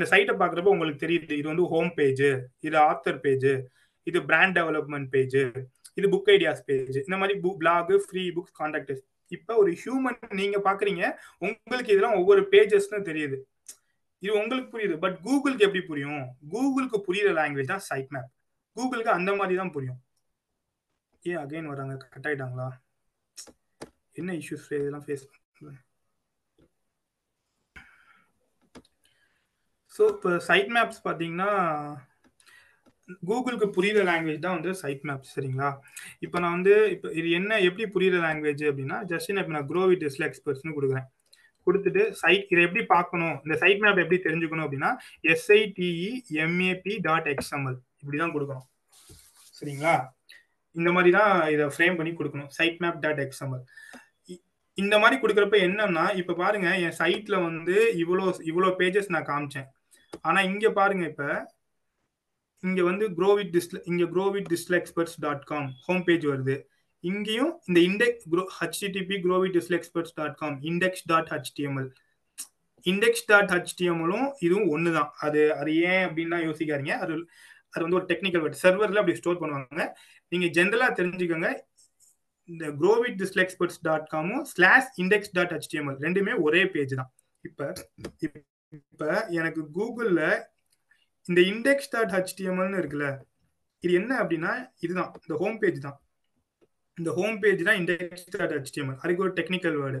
இந்த சைட்டை பார்க்குறப்ப உங்களுக்கு தெரியுது. இது வந்து ஹோம் பேஜ் இது ஆத்தர் பேஜ் இது பிராண்ட் டெவலப்மெண்ட் பேஜ் இது புக் ஐடியாஸ் பேஜ் இந்த மாதிரி book blog free books contact இப்போ ஒரு ஹியூமன் நீங்க பாக்குறீங்க உங்களுக்கு இதெல்லாம் ஒவ்வொரு பேஜஸ்னு தெரியுது. இது உங்களுக்கு புரியுது. பட் கூகுளுக்கு எப்படி புரியும்? கூகுளுக்கு புரியுற லாங்குவேஜ் தான் சைட் மேப் கூகுளுக்கு அந்த மாதிரி தான் புரியும். ஏன் அகைன் வராங்க? கட் ஆயிட்டாங்களா? என்ன இஷ்யூஸ் இதெல்லாம் ஃபேஸ் ஸோ இப்போ சைட் மேப்ஸ் பார்த்தீங்கன்னா கூகுளுக்கு புரியுற லாங்குவேஜ் தான் வந்து சைட் மேப்ஸ் சரிங்களா? இப்போ நான் வந்து இப்போ இது என்ன எப்படி புரியுற லாங்குவேஜ் அப்படின்னா ஜஸ்ட் இப்போ நான் க்ரோ வித் டிஸ்ல எக்ஸ்பர்ட்ஸ்னு கொடுக்குறேன். கொடுத்துட்டு சைட் இதை எப்படி பார்க்கணும் இந்த சைட் மேப் எப்படி தெரிஞ்சுக்கணும் அப்படின்னா எஸ்ஐடிஇ எம்ஏபி டாட் எக்ஸ்எம்எல் இப்படி தான் கொடுக்கணும். சரிங்களா? இந்த மாதிரி தான் இதை ஃப்ரேம் பண்ணி கொடுக்கணும் சைட் மேப் டாட் எக்ஸ்எம்எல் இந்த மாதிரி கொடுக்குறப்ப என்னன்னா இப்போ பாருங்க என் சைட்ல வந்து இவ்வளோ இவ்வளோ பேஜஸ் நான் காமிச்சேன். ஆனால் இங்கே பாருங்க இப்போ. இங்கே வந்து க்ரோவிட் டிஸ்ல இங்கே க்ரோவிட் டிஸ்ல experts dot com home page வருது. இங்கேயும் இந்த இண்டெக்ஸ் க்ரோ ஹச்டிடிபி க்ரோவிட் டிஸ்ல experts dot com index dot HTML index dot ஹச்டிஎம்எலும் இதுவும் ஒன்று தான் அது அது ஏன் அப்படின்னா யோசிக்காதீங்க. அது அது வந்து ஒரு டெக்னிக்கல் வேர்ட் சர்வரில் அப்படி ஸ்டோர் பண்ணுவாங்க. நீங்கள் ஜென்ரலாக தெரிஞ்சுக்கோங்க. இந்த க்ரோவிட் டிஸ்ல எக்ஸ்பர்ட்ஸ் டாட் காமும் ஸ்லாஷ் இண்டெக்ஸ் டாட் ஹச்டிஎம்எல் ரெண்டுமே ஒரே பேஜ் தான். இப்போ இப்போ எனக்கு கூகுளில் இந்த இண்டெக்ஸ் டாட் ஹெச்டிஎம்எல்னு இருக்குல்ல இது என்ன அப்படின்னா இதுதான் இந்த ஹோம் பேஜ் தான். இந்த ஹோம் பேஜ் தான் இண்டெக்ஸ் டாட் ஹச்டிஎம்எல் அதுக்கு ஒரு டெக்னிக்கல் வேர்டு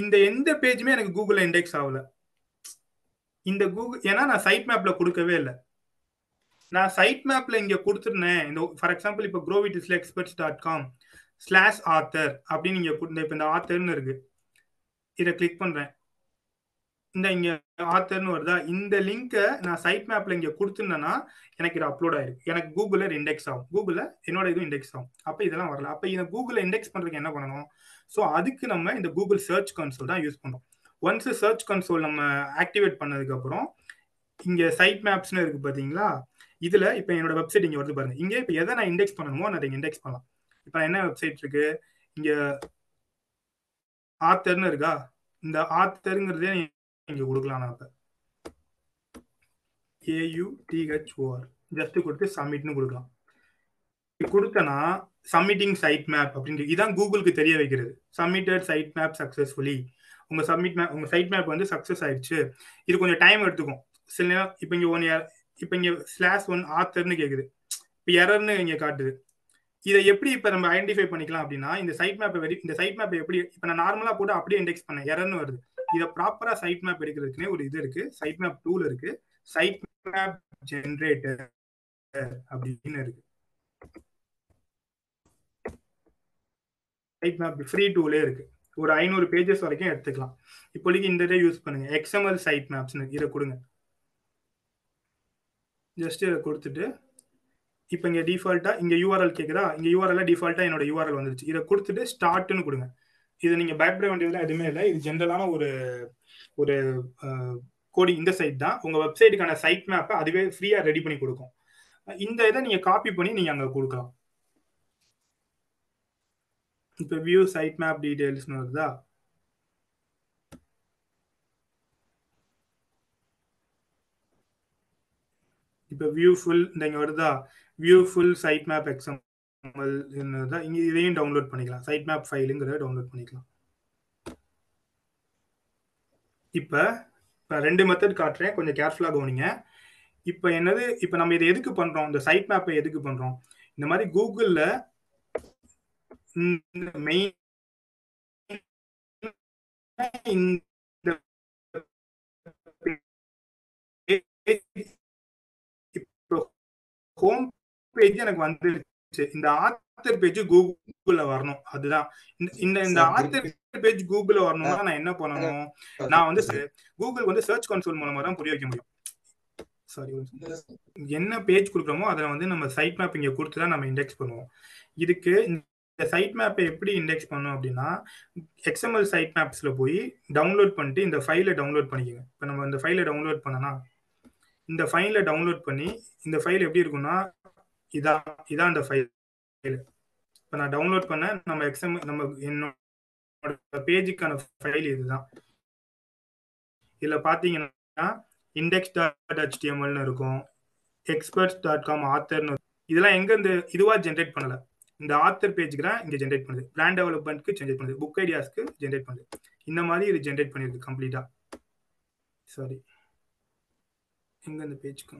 இந்த எந்த பேஜுமே எனக்கு கூகுளில் இண்டெக்ஸ் ஆகல. இந்த கூகுள் ஏன்னா நான் சைட் மேப்ல கொடுக்கவே இல்லை. நான் சைட் மேப்ல இங்க கொடுத்துருந்தேன். இந்த ஃபார் எக்ஸாம்பிள் இப்போ க்ரோவிட் இஸ்ல experts dot com slash author அப்படின்னு நீங்க இப்போ இந்த ஆத்தர்னு இருக்கு. இதை கிளிக் பண்றேன். இந்த இங்க ஆத்தர்னு வருதா? இந்த லிங்கை நான் சைட் மேப்ல இங்க கொடுத்துருந்தேன்னா எனக்கு இது அப்லோட் ஆயிருக்கு. எனக்கு கூகுளில் இண்டெக்ஸ் ஆகும். கூகுளில் என்னோட இதுவும் இண்டெக்ஸ் ஆகும். அப்போ இதெல்லாம் வரல. அப்போ இந்த கூகுளில் இண்டெக்ஸ் பண்றதுக்கு என்ன பண்ணணும்? ஸோ அதுக்கு நம்ம இந்த கூகுள் சர்ச் கன்சோல் தான் யூஸ் பண்ணோம். ஒன்ஸ் சர்ச் கன்சோல் நம்ம ஆக்டிவேட் பண்ணதுக்கு அப்புறம் இங்க சைட் மேப்ஸ்னு இருக்கு பாத்தீங்களா? இதுல இப்போ என்னோட வெப்சைட் இங்க வருது பாருங்க. இங்க இப்போ எதை நான் இண்டெக்ஸ் பண்ணணுமோ நான் இங்க இண்டெக்ஸ் பண்ணலாம். இப்போ என்ன வெப்சைட் இருக்கு? இங்க ஆத்தர்னு இருக்கா? இந்த ஆத்தருங்கிறதே இங்க கொடுக்கலாம் நான் இப்போ ஏயுடிஹெச்ஓஆர் ஜஸ்ட் கொடுத்து சப்மிட்னு கொடுக்கலாம். கொடுத்தனா சப்மிட்டிங் சைட் மேப் அப்படின்னு இதான் கூகுளுக்கு தெரிய வைக்கிறது. சப்மிட்டட் சைட் மேப் சக்சஸ்ஃபுல்லி உங்க சப்மிட் மேப் உங்க சைட் மேப் வந்து சக்சஸ் ஆயிடுச்சு. இது கொஞ்சம் டைம் எடுத்துக்கும். சில நேரம் இப்போ இங்கே ஒன் இப்போ இங்கே ஸ்லாஷ் ஒன் ஆத்தர்னு கேட்குது இப்போ எரர்னு இங்கே காட்டுது. இதை எப்படி இப்போ நம்ம ஐடென்டிஃபை பண்ணிக்கலாம் அப்படின்னா இந்த சைட் மேப்பை வெரி இந்த சைட் மேப்பை எப்படி இப்போ நான் நார்மலாக போட்டு அப்படியே இண்டெக்ஸ் பண்ணேன். எரர்னு வருது. இதை ப்ராப்பராக சைட் மேப் எடுக்கிறதுக்குனே ஒரு இது இருக்கு. சைட் மேப் டூல் இருக்கு. சைட் மேப் ஜென்ரேட்டர் அப்படின்னு இருக்கு. சைட் மேப் ஃப்ரீ டூலே இருக்கு. ஒரு ஐநூறு பேஜஸ் வரைக்கும் எடுத்துக்கலாம். இப்போதைக்கு இந்த இதை யூஸ் பண்ணுங்க. எக்ஸ்எம்எல் சைட் மேப்ஸ்னு இதை கொடுங்க. ஜஸ்ட் இதை கொடுத்துட்டு இப்போ இங்கே டிஃபால்ட்டாக இங்கே யூஆர்எல் கேட்குதா இங்கே யூஆர்எல் டிஃபால்ட்டாக என்னோட யூஆர்எல் வந்துருச்சு. இதை கொடுத்துட்டு ஸ்டார்ட்னு கொடுங்க. இது நீங்கள் பயப்பட வேண்டியதுலாம் எதுவுமே இல்லை. இது ஜென்ரலான ஒரு ஒரு கோடி இந்த சைட் தான். உங்கள் வெப்சைட்டுக்கான சைட் மேப்பை அதுவே ஃப்ரீயாக ரெடி பண்ணி கொடுக்கும். இந்த இதை நீங்கள் காப்பி பண்ணி நீங்கள் அங்கே கொடுக்கலாம். இப்போ வியூ சைட் மேப் டீடைல்ஸ்னு வருதா? இப்போ வியூ ஃபுல் இந்த இங்கே வருதா? View full site map example இங்கே இதையும் டவுன்லோட் பண்ணிக்கலாம். சைட் மேப் ஃபைலுங்கிறத டவுன்லோட் பண்ணிக்கலாம். இப்போ இப்போ ரெண்டு மெத்தட் காட்டுறேன். கொஞ்சம் கேர்ஃபுல்லாக கவனிங்க. இப்போ என்னது இப்போ நம்ம இதை எதுக்கு பண்ணுறோம் இந்த சைட் மேப்பை எதுக்கு பண்ணுறோம் இந்த மாதிரி கூகுளில் மெயின் இந்த ஹோம் பேஜ் எனக்கு வந்துருச்சு. இந்த ஆத்தர் பேஜ் கூகுள்ல வரணும். அதுதான். இந்த இந்த ஆத்தர் பேஜ் கூகுள்ல வரணும்னா நான் என்ன பண்ணணும்? நான் வந்து கூகுள் வந்து சர்ச் கன்சோல் மூலமா தான் புரிய வைக்க முடியும். சாரி என்ன பேஜ் கொடுக்குறோமோ அதை வந்து நம்ம சைட் மேப் இங்க கொடுத்து தான் நம்ம இண்டெக்ஸ் பண்ணுவோம். இதுக்கு இந்த சைட் மேப்பை எப்படி இண்டெக்ஸ் பண்ணோம் அப்படின்னா எக்ஸ்எம்எல் சைட் மேப்ஸ்ல போய் டவுன்லோட் பண்ணிட்டு இந்த ஃபைலை டவுன்லோட் பண்ணிக்கோங்க. இப்போ நம்ம இந்த ஃபைலை டவுன்லோட் பண்ணனா இந்த ஃபைலை டவுன்லோட் பண்ணி இந்த ஃபைல் எப்படி இருக்கும்னா இதான் இதான் இந்த ஃபைல் இப்போ நான் டவுன்லோட் பண்ண நம்ம எக்ஸம் நம்ம என்னோட பேஜுக்கான ஃபைல் இதுதான். இதில் பார்த்தீங்கன்னா இண்டெக்ஸ் டாட் ஹெச்டிஎம்எல்னு இருக்கும் எக்ஸ்பர்ட்ஸ் டாட் காம் ஆத்தர்னு இதெல்லாம் எங்க இந்த இதுவா ஜென்ரேட் பண்ணல. இந்த ஆத்தர் பேஜுக்கு தான் இங்க ஜென்ரேட் பண்ணுது. பிராண்ட் டெவலப்மெண்ட்க்கு ஜென்ரேட் பண்ணுது. புக் ஐடியாஸ்க்கு ஜென்ரேட் பண்ணுது. இந்த மாதிரி இது ஜென்ரேட் பண்ணிருக்கு கம்ப்ளீட்டா சாரி எங்க இந்த பேஜுக்கு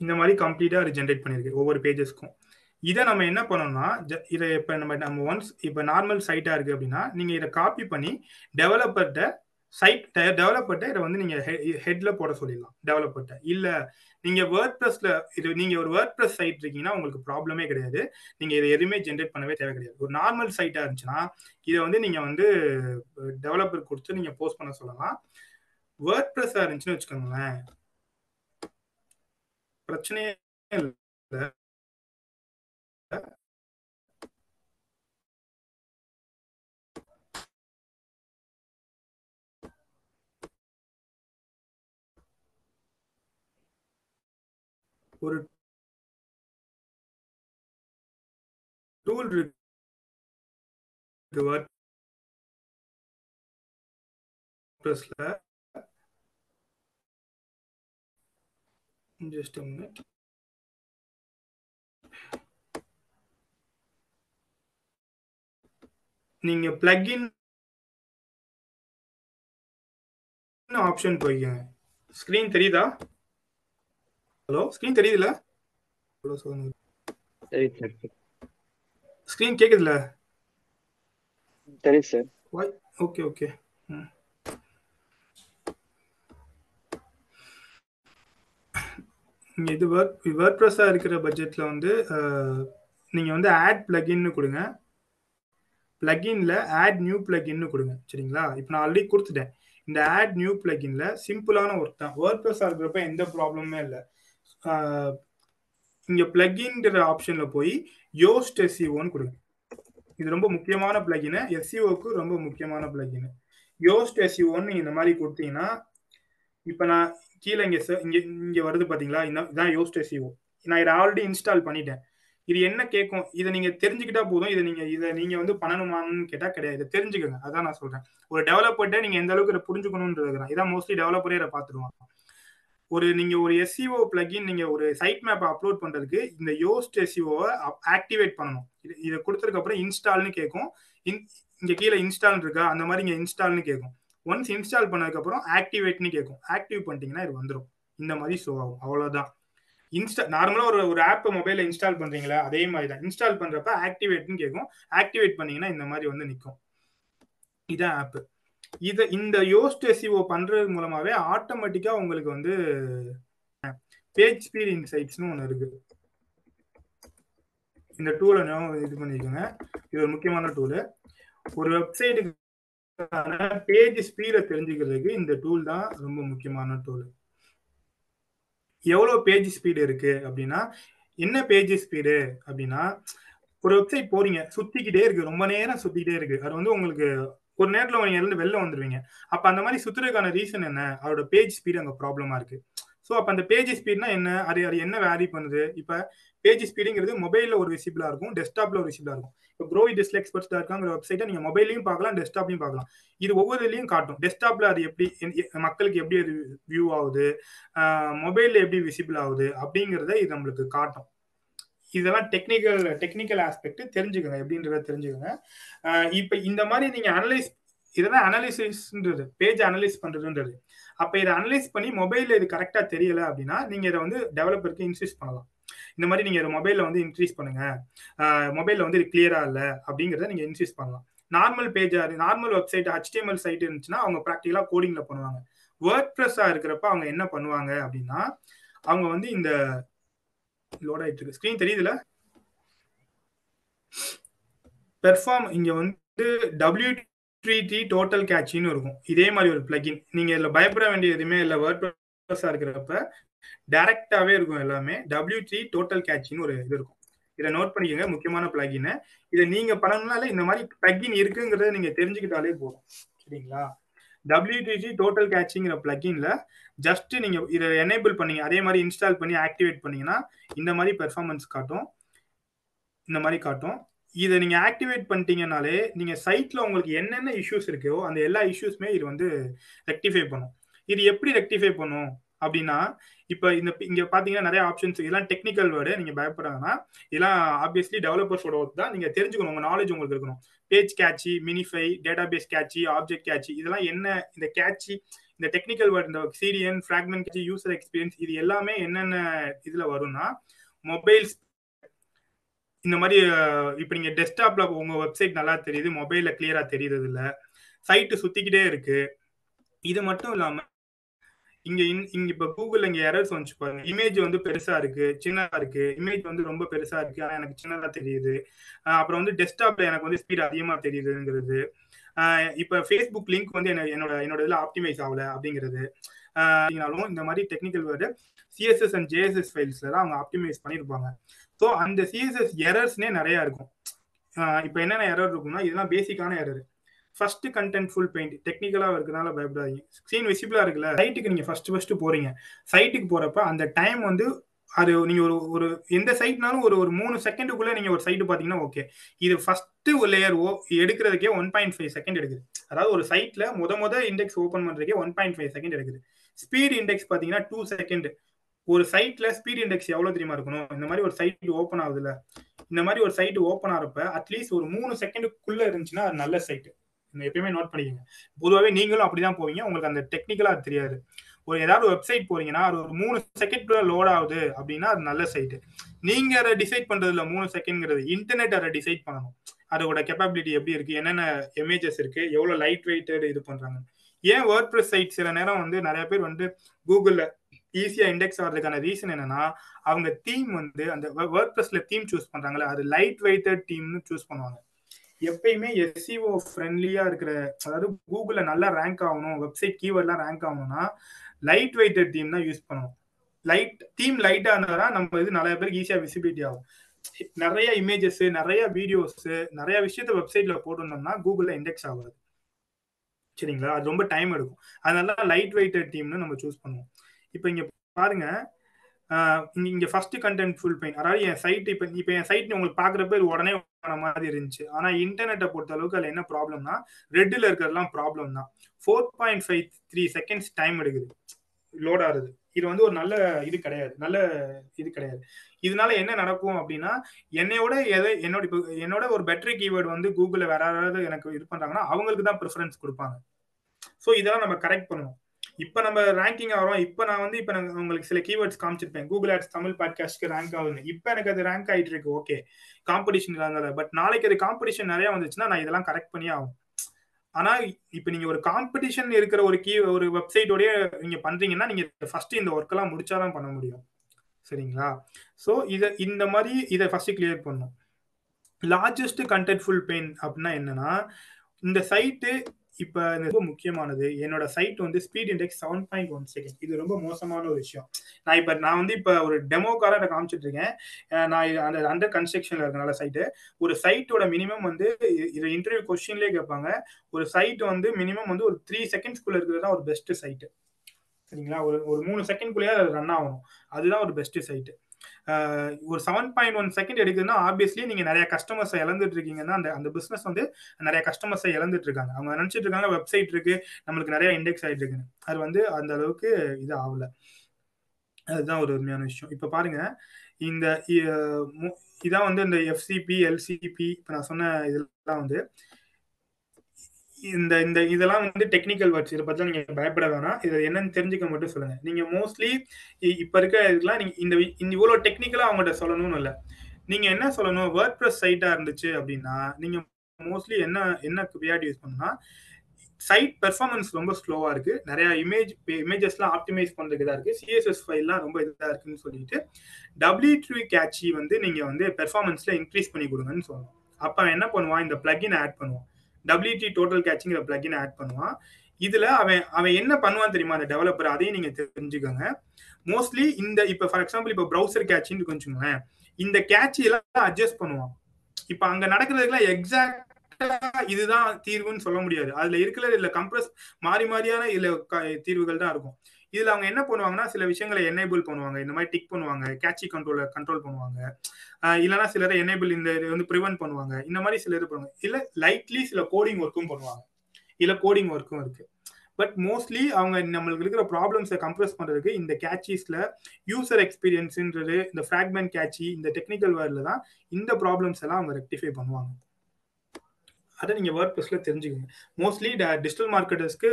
இந்த மாதிரி கம்ப்ளீட்டா அது ஜென்ரேட் பண்ணிருக்கு ஒவ்வொரு பேஜஸ்க்கும் இதை நம்ம என்ன பண்ணோம்னா இதை இப்போ நம்ம நம்ம ஒன்ஸ் இப்போ நார்மல் சைட்டா இருக்கு அப்படின்னா நீங்க இதை காப்பி பண்ணி டெவலப்பர்கிட்ட சைட் டெவலப்பர்கிட்ட இதை வந்து நீங்க ஹெட்ல போட சொல்லிடலாம் டெவலப்பர்கிட்ட இல்ல நீங்க வேர்ட் ப்ரெஸ்ல இது நீங்க ஒரு வேர்ட் ப்ரெஸ் சைட் இருக்கீங்கன்னா உங்களுக்கு ப்ராப்ளமே கிடையாது. நீங்க இதை எதுவுமே ஜென்ரேட் பண்ணவே தேவை கிடையாது. ஒரு நார்மல் சைட்டா இருந்துச்சுன்னா இதை வந்து நீங்க வந்து டெவலப்பர் கொடுத்து நீங்க போஸ்ட் பண்ண சொல்லலாம். வேர்ட் ப்ரெஸ்ஸா இருந்துச்சுன்னு வச்சுக்கோங்களேன் பிரச்சனையே இல்லை. ஒரு டூல் இருக்கு. வேர்ட் ப்ரெஸ்ல ஜஸ்ட் மினிட் நீங்க பிளக்இன் ஆப்ஷன் போய்க்கங்க. ஸ்கிரீன் தெரியுதா? ஹலோ ஸ்கிரீன் தெரியுதுல? ஸ்கிரீன் கேக்குதுல? தெரியுது சார் ஓகே ஓகே நீங்க இது ஒர்க் வேர்ட் ப்ரெஸ்ஸாக இருக்கிற பட்ஜெட்டில் வந்து நீங்கள் வந்து ஆட் பிளகின்னு கொடுங்க. பிளகின்ல ஆட் நியூ பிளகின்னு கொடுங்க. சரிங்களா? இப்போ நான் ஆல்ரெடி கொடுத்துட்டேன். இந்த ஆட் நியூ பிளகின்ல சிம்பிளான ஒர்க் தான். வேர்ட் ப்ரெஸ்ஸாக இருக்கிறப்ப எந்த ப்ராப்ளமே இல்லை. இங்கே பிளகின்ங்கிற ஆப்ஷனில் போய் யோஸ்ட் எஸ்சிஓன்னு கொடுங்க. இது ரொம்ப முக்கியமான பிளகின் எஸ்இஓக்கு ரொம்ப முக்கியமான பிளகின் யோஸ்ட் எஸ்இஓன்னு நீங்கள் இந்த மாதிரி கொடுத்தீங்கன்னா இப்போ நான் கீழே இங்கே இங்கே இங்கே வருது பார்த்தீங்களா இதான் யோஸ்ட் எஸ்சிஓ நான் இதை ஆல்ரெடி இன்ஸ்டால் பண்ணிட்டேன். இது என்ன கேட்கும் இதை நீங்க தெரிஞ்சுக்கிட்டா போதும். இதை நீங்க இதை நீங்க வந்து பண்ணணுமான்னு கேட்டா கிடையாது. இதை தெரிஞ்சுக்கோங்க. அதான் நான் சொல்றேன். ஒரு டெவலப்பர்ட்ட நீங்க எந்த அளவுக்கு இதை புரிஞ்சுக்கணும்ன்றது இதான் மோஸ்ட்லி டெவலப்பரே இதை பார்த்துருவாங்க. ஒரு நீங்க ஒரு எஸ்சிஓ பிளகின் நீங்க ஒரு சைட் மேப் அப்லோட் பண்றதுக்கு இந்த யோஸ்ட் எஸ்சிஓவை ஆக்டிவேட் பண்ணணும். இதை கொடுத்ததுக்கு அப்புறம் இன்ஸ்டால்னு கேட்கும் இங்க கீழே இன்ஸ்டால் இருக்கா? அந்த மாதிரி இங்க இன்ஸ்டால்னு கேட்கும் ஒன்ஸ் இன்ஸ்டால் பண்ணதுக்கப்புறம் ஆக்டிவேட்னு கேட்கும் ஆக்டிவ் பண்ணிட்டீங்கன்னா இது வந்துடும் இந்த மாதிரி ஷோ ஆகும். அவ்வளோதான் இன்ஸ்டா நார்மலாக ஒரு ஒரு ஆப் மொபைலில் இன்ஸ்டால் பண்ணுறீங்களா அதே மாதிரி தான் இன்ஸ்டால் பண்ணுறப்ப ஆக்டிவேட்னு கேட்கும் ஆக்டிவேட் பண்ணீங்கன்னா இந்த மாதிரி வந்து நிற்கும் இதான் ஆப்பு இதை இந்த யோஸ்ட் எஸ்இஓ பண்ணுறது மூலமாகவே ஆட்டோமேட்டிக்காக உங்களுக்கு வந்து பேஜ் ஸ்பீட் இன்சைட்ஸ்னு ஒன்று இருக்குது இந்த டூலை இது பண்ணிக்கோங்க இது ஒரு முக்கியமான டூலு ஒரு வெப்சைட்டுக்கு பேஜ் ஸ்பீடை தெரிஞ்சுக்கிறதுக்கு இந்த டூல் தான் ரொம்ப முக்கியமான டூல் எவ்வளோ பேஜ் ஸ்பீடு இருக்கு அப்படின்னா என்ன பேஜ் ஸ்பீடு அப்படின்னா ஒரு வெப்சைட் போறீங்க சுத்திக்கிட்டே இருக்கு ரொம்ப நேரம் சுத்திக்கிட்டே இருக்கு. அது வந்து உங்களுக்கு ஒரு நேரத்தில் நீங்க இருந்து வெளில வந்துருவீங்க. அப்ப அந்த மாதிரி சுத்துறதுக்கான ரீசன் என்ன? அதோட பேஜ் ஸ்பீடு அங்கே ப்ராப்ளமா இருக்கு. ஸோ அப்போ அந்த பேஜ் ஸ்பீட்னா என்ன? அது அது என்ன வேரி பண்ணுது? இப்போ பேஜ் ஸ்பீடுங்கிறது மொபைலில் ஒரு விசிபிளாக இருக்கும் டெஸ்க்டாப்பில் ஒரு விசிபிளாக இருக்கும். இப்போ க்ரோ டிஸ்ல எக்ஸ்பர்ட்ஸ் இருக்காங்கிற வெப்சைட்டை நீங்கள் மொபைலையும் பார்க்கலாம் டெஸ்க்டாப்லையும் பார்க்கலாம். இது ஒவ்வொருலையும் காட்டும். டெஸ்க்டாப்பில் அது எப்படி மக்களுக்கு எப்படி அது வியூ ஆகுது? மொபைலில் எப்படி விசிபிள் ஆகுது? அப்படிங்கிறத இது நம்மளுக்கு காட்டும். இதெல்லாம் டெக்னிக்கல் டெக்னிக்கல் ஆஸ்பெக்ட் தெரிஞ்சுக்கோங்க. எப்படின்றத தெரிஞ்சுக்கோங்க. இப்போ இந்த மாதிரி நீங்கள் அனலைஸ் இதெல்லாம் அனலிசிஸ்ன்றது பேஜ் அனலைஸ் பண்ணுறதுன்றது அப்ப இதை அனலைஸ் பண்ணி மொபைல்ல இது கரெக்டா தெரியல அப்படின்னா நீங்க இதை வந்து டெவலப்பருக்கு இன்க்ரீஸ் பண்ணலாம். இந்த மாதிரி நீங்க மொபைல்ல வந்து இன்க்ரீஸ் பண்ணுங்க. மொபைல்ல வந்து இது கிளியரா இல்ல அப்படிங்கறத நீங்க இன்க்ரீஸ் பண்ணலாம். நார்மல் பேஜா நார்மல் வெப்சைட் ஹெச்டிஎம்எல் சைட் இருந்துச்சுன்னா அவங்க ப்ராக்டிகலா கோடிங்ல பண்ணுவாங்க. வேர்ட் ப்ரெஸ்ஸா இருக்கிறப்ப அவங்க என்ன பண்ணுவாங்க அப்படின்னா அவங்க வந்து இந்த லோட் ஆயிட்டு இருக்கு. ஸ்கிரீன் தெரியுதுல? பெர்ஃபார்ம் இங்க வந்து டபிள்யூ த்ரீ டி டோட்டல் கேட்சின்னு இருக்கும். இதே மாதிரி ஒரு பிளகின் நீங்க இதுல பயப்பட வேண்டிய எதுவுமே இல்லை. வேர்ட் ப்ரெஸ்ஸா இருக்கிறப்ப டைரக்டாவே இருக்கும் எல்லாமே. டபிள்யூ த்ரீ டோட்டல் கேட்சின்னு ஒரு இது இருக்கும். இதை நோட் பண்ணிக்கோங்க. முக்கியமான பிளகின் இதை நீங்க பண்ணணும்னால இந்த மாதிரி பிளகின் இருக்குங்கிறத நீங்க தெரிஞ்சுக்கிட்டாலே போதும். சரிங்களா? டபிள்யூ டோட்டல் கேட்சிங்கிற பிளகின்ல ஜஸ்ட் நீங்க இதை எனேபிள் பண்ணீங்க. அதே மாதிரி இன்ஸ்டால் பண்ணி ஆக்டிவேட் பண்ணீங்கன்னா இந்த மாதிரி பெர்ஃபார்மன்ஸ் காட்டும். இந்த மாதிரி காட்டும். இதை நீங்க ஆக்டிவேட் பண்ணிட்டீங்கனாலே நீங்க சைட்ல உங்களுக்கு என்னென்ன இஷ்யூஸ் இருக்கோ அந்த எல்லா இஷ்யூஸ்மே இது வந்து ரெக்டிஃபை பண்ணும். இது எப்படி ரெக்டிஃபை பண்ணும்? அப்படின்னா இப்போ இந்த இங்கே பார்த்தீங்கன்னா நிறைய ஆப்ஷன்ஸ் இதெல்லாம் டெக்னிக்கல் வேர்டு நீங்கள் பயப்படுறாங்கன்னா இதெல்லாம் ஆப்வியஸ்லி டெவலப்பர்ஸோட ஒர்க் தான். நீங்கள் தெரிஞ்சுக்கணும் உங்கள் நாலேஜ் உங்களுக்கு இருக்கணும். Page cache minify database cache object cache இதெல்லாம் என்ன இந்த கேட்சி இந்த டெக்னிக்கல் வேர்டு இந்த சீரியன் ஃபிராக்மெண்ட் கேட்சி யூசர் எக்ஸ்பீரியன்ஸ் இது எல்லாமே என்னென்ன இதில் வரும்னா மொபைல்ஸ் இந்த மாதிரி இப்போ நீங்க டெஸ்க்டாப்ல உங்க வெப்சைட் நல்லா தெரியுது மொபைல்ல கிளியரா தெரியுறது இல்ல சைட்டு சுத்திக்கிட்டே இருக்கு. இது மட்டும் இல்லாம இங்க இங்க இப்ப கூகுள் இங்க எரர்ஸ் வந்து பாருங்க. இமேஜ் வந்து பெருசா இருக்கு சின்னதா இருக்கு. இமேஜ் வந்து ரொம்ப பெருசா இருக்கு ஆனா எனக்கு சின்னதா தெரியுது. அப்புறம் வந்து டெஸ்க்டாப்ல எனக்கு வந்து ஸ்பீட் அதிகமா தெரியுதுங்கிறது. இப்ப ஃபேஸ்புக் லிங்க் வந்து என்னோட என்னோட இதுல ஆப்டிமைஸ் ஆகல அப்படிங்கிறது. இந்த மாதிரி technical word CSS and JSS ஃபைல்ஸ்ல தான் அவங்க ஆப்டிமைஸ் பண்ணியிருப்பாங்க ஸோ அந்த சிஎஸ்எஸ் எரர்ஸ்னே நிறையா இருக்கும். இப்போ என்னென்ன எரர் இருக்கும்னா இதெல்லாம் பேசிக்கான error first content full paint டெக்னிக்கலாக இருக்கிறதுனால பயப்படாதீங்க. சீன் விசிபிளாக இருக்குல்ல? சைட்டுக்கு நீங்கள் ஃபர்ஸ்ட் ஃபர்ஸ்ட் போகிறீங்க சைட்டுக்கு போகிறப்ப அந்த டைம் வந்து அது நீங்க ஒரு ஒரு எந்த சைட்னாலும் ஒரு ஒரு மூணு செகண்டுக்குள்ள நீங்க ஒரு சைட்டு பாத்தீங்கன்னா ஓகே இது ஃபர்ஸ்ட் லேயர் ஓ எடுக்கிறதுக்கே ஒன் பாயிண்ட் ஃபைவ் செகண்ட் எடுக்குது. அதாவது ஒரு சைட்ல முத முத இண்டெக்ஸ் ஓப்பன் பண்றதுக்கே ஒன் பாயிண்ட் ஃபைவ் செகண்ட் எடுக்குது. ஸ்பீட் இண்டெக்ஸ் பாத்தீங்கன்னா டூ செகண்ட் ஒரு சைட்ல ஸ்பீட் இண்டெக்ஸ் எவ்வளவு தெரியுமா இருக்கணும்? இந்த மாதிரி ஒரு சைட் ஓப்பன் ஆகுதுல. இந்த மாதிரி ஒரு சைட் ஓப்பன் ஆகிறப்ப அட்லீஸ்ட் ஒரு மூணு செகண்டுக்குள்ள இருந்துச்சுன்னா அது நல்ல சைட்டு எப்பயுமே நோட் பண்ணிக்கோங்க. பொதுவாகவே நீங்களும் அப்படிதான் போவீங்க. உங்களுக்கு அந்த டெக்னிக்கலா தெரியாது. ஒரு ஏதாவது வெப்சைட் போறீங்கன்னா அது ஒரு மூணு செகண்ட்குள்ள லோட் ஆகுது அப்படின்னா அது நல்ல சைட்டு நீங்க அதை டிசைட் பண்றதுல மூணு செகண்ட்ங்கிறது இன்டர்நெட் அதை டிசைட் பண்ணணும். அதோட கெப்பாபிலிட்டி எப்படி இருக்கு? என்னென்ன இமேஜஸ் இருக்கு? எவ்வளவு லைட் வெயிட்டட் இது பண்றாங்க? ஏன் வேர்ட் ப்ரெஸ் சைட் சில நேரம் வந்து நிறைய பேர் வந்து கூகுள்ல ஈஸியா இண்டெக்ஸ் ஆகிறதுக்கான ரீசன் என்னன்னா அவங்க தீம் வந்து அந்த வேர்ட் ப்ளஸ்ல தீம் சூஸ் பண்றாங்கல்ல அது லைட் வெயிட்டட் தீம்னு சூஸ் பண்ணுவாங்க. எப்பயுமே எஸ்சிஓ ஃப்ரெண்ட்லியா இருக்கிற அதாவது கூகுள்ல நல்லா ரேங்க் ஆகணும் வெப்சைட் கீவேர்ட்லாம் ரேங்க் ஆகணும்னா லைட் வெயிட்டட் தீம் தான் யூஸ் பண்ணணும் லைட் தீம் லைட்டா இருந்தா நம்ம இது நிறைய பேருக்கு ஈஸியா விசிபிலிட்டி ஆகும். நிறைய இமேஜஸ் நிறைய வீடியோஸ் நிறைய விஷயத்த வெப்சைட்ல போட்டிருந்தோம்னா கூகுள்ல இண்டெக்ஸ் ஆகாது. சரிங்களா? அது ரொம்ப டைம் எடுக்கும். அதனால லைட் வெயிட்டட் டீம்னு நம்ம சூஸ் பண்ணுவோம். இப்போ இங்க பாருங்க. இங்க ஃபர்ஸ்ட் கண்டென்ட் ஃபுல் பெயின் அதாவது என் சைட் இப்போ இப்போ என் சைட் உங்களுக்கு பாக்குறப்ப இது உடனே மாதிரி இருந்துச்சு. ஆனா இன்டர்நெட்டை பொறுத்த அளவுக்கு அதுல என்ன ப்ராப்ளம்னா ரெட்டில் இருக்கிறதுலாம் ப்ராப்ளம் தான். Four point five three seconds time எடுக்குது. லோட் ஆகுது. இது வந்து ஒரு நல்ல இது கிடையாது. நல்ல இது கிடையாது. இதனால என்ன நடக்கும் அப்படின்னா என்னையோட எதை என்னோட இப்போ என்னோட ஒரு பெட்டரி கீவேர்டு வந்து கூகுளில் வேற யாராவது எனக்கு இது பண்றாங்கன்னா அவங்களுக்கு தான் ப்ரிஃபரன்ஸ் கொடுப்பாங்க. ஸோ இதெல்லாம் நம்ம கரெக்ட் பண்ணுவோம் இப்போ நம்ம ரேங்கிங் ஆகிறோம் இப்போ நான் வந்து இப்போ நான் உங்களுக்கு சில கீவேர்ட்ஸ் காமிச்சிருப்பேன். கூகுள் ஆட்ஸ் தமிழ் பாட்காஸ்ட்க்கு ரேங்க் ஆகுது இப்போ எனக்கு அது ரேங்க் ஆகிட்டு இருக்கு ஓகே காம்படிஷன் இருந்தால பட் நாளைக்கு அது காம்படிஷன் நிறைய வந்துச்சுன்னா நான் இதெல்லாம் கரெக்ட் பண்ணி ஆகும் ஆனா இப்போ நீங்க ஒரு காம்படிஷன் இருக்கிற ஒரு கீ ஒரு வெப்சைட்டோடய நீங்க பண்றீங்கன்னா நீங்க ஃபர்ஸ்ட் இந்த ஒர்க் எல்லாம் முடிச்சாதான் பண்ண முடியும். சரிங்களா? ஸோ இதை இந்த மாதிரி இதை ஃபர்ஸ்ட் கிளியர் பண்ணும் லார்ஜஸ்ட் கண்டென்ட்ஃபுல் பெயின் அப்படின்னா என்னன்னா இந்த சைட்டு இப்போ ரொம்ப முக்கியமானது என்னோட சைட் வந்து speed index seven point one second இது ரொம்ப மோசமான ஒரு விஷயம். நான் இப்போ நான் வந்து இப்போ ஒரு டெமோக்கார நான் காமிச்சிட்டு இருக்கேன் நான் அந்த அண்டர் கன்ஸ்ட்ரக்ஷன்ல இருக்கனால சைட்டு ஒரு சைட்டோட மினிமம் வந்து இது இன்டர்வியூ கொஸ்டின்லேயே கேட்பாங்க. ஒரு சைட் வந்து மினிமம் வந்து ஒரு த்ரீ செகண்ட்ஸ்குள்ள இருக்கிறது தான் ஒரு பெஸ்ட் சைட்டு சரிங்களா? ஒரு ஒரு மூணு செகண்ட்குள்ளேயே அது ரன் ஆகணும். அதுதான் ஒரு பெஸ்ட் சைட்டு ஒரு செவன் பாயிண்ட் ஒன் செகண்ட் எடுக்குதுன்னா ஆப்வியஸ்லி நீங்க நிறைய கஸ்டமர்ஸை இழந்துட்டு இருக்கீங்கன்னா அந்த அந்த பிசினஸ் வந்து நிறைய கஸ்டமர்ஸை இழந்துட்டு இருக்காங்க அவங்க நினைச்சிட்டு இருக்காங்க வெப்சைட் இருக்கு நம்மளுக்கு நிறைய இண்டெக்ஸ் ஆயிட்டு இருக்குன்னு அது வந்து அந்த அளவுக்கு இது ஆகல. அதுதான் ஒரு உண்மையான விஷயம். இப்ப பாருங்க இந்த இதான் வந்து இந்த எஃப்சிபி எல்சிபி இப்ப நான் சொன்ன இதெல்லாம் வந்து இந்த இந்த இதெல்லாம் வந்து டெக்னிக்கல் வேர்ட்ஸ் இதை பத்தி நீங்க பயப்பட வேணாம். இதை என்னன்னு தெரிஞ்சுக்க மட்டும் சொல்லுங்க. நீங்க மோஸ்ட்லி இப்ப இருக்க இதுக்கெல்லாம் நீங்க இந்த இந்த இவ்வளவு டெக்னிக்கலா அவங்ககிட்ட சொல்லணும்னு இல்லை. நீங்க என்ன சொல்லணும்? வேர்ட் ப்ரெஸ் சைட்டா இருந்துச்சு அப்படின்னா நீங்க மோஸ்ட்லி என்ன என்ன ப்ரியாரிட்டி யூஸ் பண்ணா சைட் பெர்ஃபார்மன்ஸ் ரொம்ப ஸ்லோவா இருக்கு. நிறைய இமேஜ் இமேஜஸ்லாம் ஆப்டிமைஸ் பண்றதுக்கு தான் இருக்கு. சிஎஸ்எஸ் ஃபைல்லாம் ரொம்ப இதாக இருக்குன்னு சொல்லிட்டு டபிள்யூ ட்ரூ கேட்சி வந்து நீங்க வந்து பெர்ஃபார்மன்ஸ்ல இன்க்ரீஸ் பண்ணி கொடுங்கன்னு சொல்லணும். அப்ப என்ன பண்ணுவான் இந்த பிளக்இன் ஆட் பண்ணுவான் டபிள்யூடி டோட்டல் கேட்சிங்கிற பிளக்கின் ஆட் பண்ணுவான். இதுல அவன் அவன் என்ன பண்ணுவான் தெரியுமா அந்த டெவலப்பர் அதையும் நீங்க தெரிஞ்சுக்கோங்க. மோஸ்ட்லி இந்த இப்ப ஃபார் எக்ஸாம்பிள் இப்ப ப்ரௌசர் கேட்சின்னு கொஞ்சங்களேன் இந்த கேட்சி எல்லாம் அட்ஜஸ்ட் பண்ணுவான். இப்ப அங்க நடக்கிறதுக்குலாம் எக்ஸாக்ட் இதுதான் தீர்வுன்னு சொல்ல முடியாது. அதுல இருக்கிற இல்ல கம்ப்ரஸ் மாறி மாறியான இல்ல தீர்வுகள் தான் இருக்கும். இதுல அவங்க என்ன பண்ணுவாங்கன்னா சில விஷயங்களை எனேபிள் பண்ணுவாங்க. இந்த மாதிரி டிக் பண்ணுவாங்க. கேட்சி கண்ட்ரோல கண்ட்ரோல் பண்ணுவாங்க. இல்லைன்னா சிலரை எனேபிள் இந்த இது வந்து ப்ரிவென்ட் பண்ணுவாங்க. இந்த மாதிரி சில இது பண்ணுவாங்க. இல்ல லைட்லி சில கோடிங் ஒர்க்கும் பண்ணுவாங்க. இல்ல கோடிங் ஒர்க்கும் இருக்கு. பட் மோஸ்ட்லி அவங்க நம்மளுக்கு இருக்கிற ப்ராப்ளம்ஸை கம்ப்ரஸ் பண்ணுறதுக்கு இந்த கேட்சிஸில் யூசர் எக்ஸ்பீரியன்ஸுன்றது இந்த ஃப்ராக்மெண்ட் கேட்சி இந்த டெக்னிக்கல் வேர்டில் தான் இந்த ப்ராப்ளம்ஸ் எல்லாம் அவங்க ரெக்டிஃபை பண்ணுவாங்க. அதை நீங்க வேர்ட் ப்ளஸ்ல தெரிஞ்சுக்கோங்க மோஸ்ட்லி டிஜிட்டல் மார்க்கெட்டர்ஸ்க்கு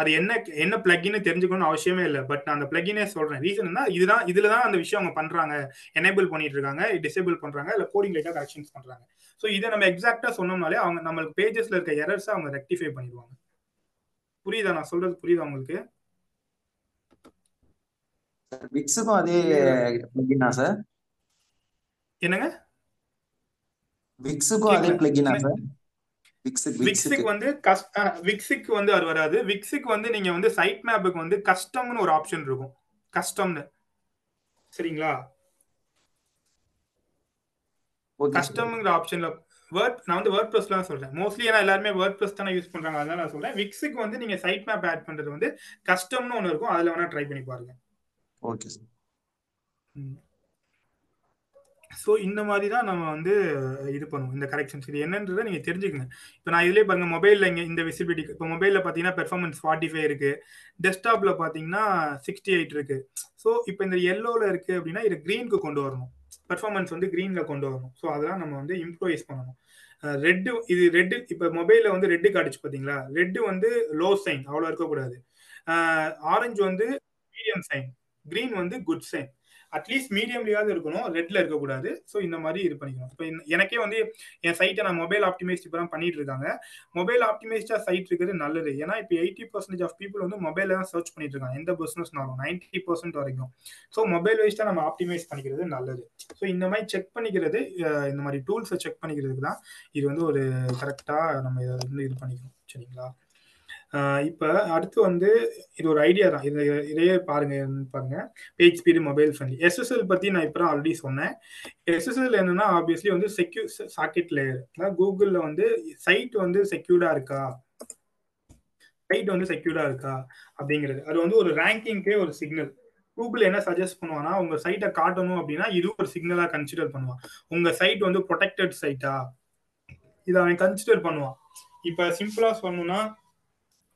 அது என்ன என்ன பிளக்னு தெரிஞ்சுக்கணும்னு அவசியமே இல்லை. பட் நான் அந்த பிளக்கினே சொல்றேன். ரீசன் என்ன இதுதான் இதுல தான் அந்த விஷயம் அவங்க பண்றாங்க. எனேபிள் பண்ணிட்டு இருக்காங்க டிசேபிள் பண்றாங்க இல்ல கோடிங் லைட்டா கரெக்ஷன்ஸ் பண்றாங்க. ஸோ இதை நம்ம எக்ஸாக்டா சொன்னோம்னாலே அவங்க நம்மளுக்கு பேஜஸ்ல இருக்க எரர்ஸ் அவங்க ரெக்டிஃபை பண்ணிடுவாங்க. புரியுதா? நான் சொல்றது புரியுதா உங்களுக்கு? விக்ஸுக்கும் அதே பிளகினா சார்? என்னங்க? விக்ஸுக்கும் அதே பிளகினா சார்? விக்ஸுக்கு விக்ஸுக்கு வந்து விக்ஸுக்கு வந்து அது வராது. விக்ஸுக்கு வந்து நீங்க வந்து சைட் மேப்புக்கு வந்து கஸ்டம்னு ஒரு ஆப்ஷன் இருக்கும். கஸ்டம்னு சரிங்களா? கஸ்டம்ங்கிற ஆப்ஷன்ல வேர்ட் நான் வந்து வேர்ட் ப்ளஸ் தான் சொல்றேன். மோஸ்ட்லி ஏன்னா எல்லாருமே வேர்ட் ப்ளஸ் தானே யூஸ் பண்றாங்க. அதனால நான் சொல்றேன். விக்ஸுக்கு வந்து நீங்க சைட் மேப் ஆட் பண்றது வந்து கஸ்டம்னு ஒன்று இருக்கும். அதுல வேணா ட்ரை பண்ணி பாருங்க. ஓகே சார் ஸோ இந்த மாதிரி தான் நம்ம வந்து இது பண்ணுவோம் இந்த கரெக்ஷன்ஸ் இது என்னன்றதை நீங்கள் தெரிஞ்சுக்கங்க. இப்போ நான் இதுலேயே பாருங்கள் மொபைலில் இங்கே இந்த விசிபிலிட்டி இப்போ மொபைலில் பார்த்தீங்கன்னா பெர்ஃபார்மன்ஸ் ஃபார்ட்டி ஃபைவ் இருக்குது டெஸ்க்டாப்பில் பார்த்தீங்கன்னா சிக்ஸ்டி எயிட் இருக்குது ஸோ இப்போ இந்த எல்லோவில் இருக்குது அப்படின்னா இது க்ரீனுக்கு கொண்டு வரணும். பெர்ஃபார்மன்ஸ் வந்து க்ரீனில் கொண்டு வரணும். ஸோ அதெல்லாம் நம்ம வந்து இம்ப்ரோவைஸ் பண்ணணும். ரெட்டு இது ரெட்டு இப்போ மொபைலில் வந்து ரெட்டு காட்டுச்சு பார்த்தீங்களா ரெட்டு வந்து லோ சைன் அவ்வளோ இருக்கக்கூடாது. ஆரஞ்சு வந்து மீடியம் சைன் க்ரீன் வந்து குட் சைன் அட்லீஸ்ட் மீடியம்லயாவது இருக்கணும். ரெட்ல இருக்கக்கூடாது. ஸோ இந்த மாதிரி இது பண்ணிக்கணும். இப்போ எனக்கே வந்து என் சைட்டை நான் மொபைல் ஆப்டிமைஸ்ட் இப்போ தான் பண்ணிட்டு இருக்காங்க. மொபைல் ஆப்டிமைஸ்டா சைட் இருக்கிறது நல்லது. ஏன்னா இப்போ எயிட்டி பர்சன்டேஜ் ஆஃப் பீப்புள் வந்து மொபைல தான் சர்ச் பண்ணிட்டு இருக்காங்க. எந்த பிசினஸ்னாலும் நைன்டி பர்சன்ட் வரைக்கும். ஸோ மொபைல் வைஸ்டா நம்ம ஆப்டிமைஸ் பண்ணிக்கிறது நல்லது. ஸோ இந்த மாதிரி செக் பண்ணிக்கிறது இந்த மாதிரி டூல்ஸை செக் பண்ணிக்கிறதுக்கு தான் இது வந்து ஒரு கரெக்டா நம்ம இதை வந்து இது பண்ணிக்கணும். சரிங்களா? இப்போ அடுத்து வந்து இது ஒரு ஐடியா தான். இது இதையே பாருங்க பாருங்க. Page speed mobile friendly SSL பத்தி நான் இப்போ ஆல்ரெடி சொன்னேன். எஸ்எஸ்எல் என்னன்னா ஆப்வியஸ்லி வந்து செக்யூ சாக்கெட் லேயர் கூகுளில் வந்து சைட் வந்து செக்யூர்டா இருக்கா? சைட் வந்து செக்யூர்டா இருக்கா? அப்படிங்கிறது. அது வந்து ஒரு ரேங்கிங்கே ஒரு சிக்னல் கூகுள் என்ன சஜஸ்ட் பண்ணுவானா உங்க சைட்டை காட்டணும் அப்படின்னா இது ஒரு சிக்னலா கன்சிடர் பண்ணுவான். உங்க சைட் வந்து ப்ரொடெக்டட் சைட்டா இதை அவன் கன்சிடர் பண்ணுவான். இப்ப சிம்பிளா சொல்லணும்னா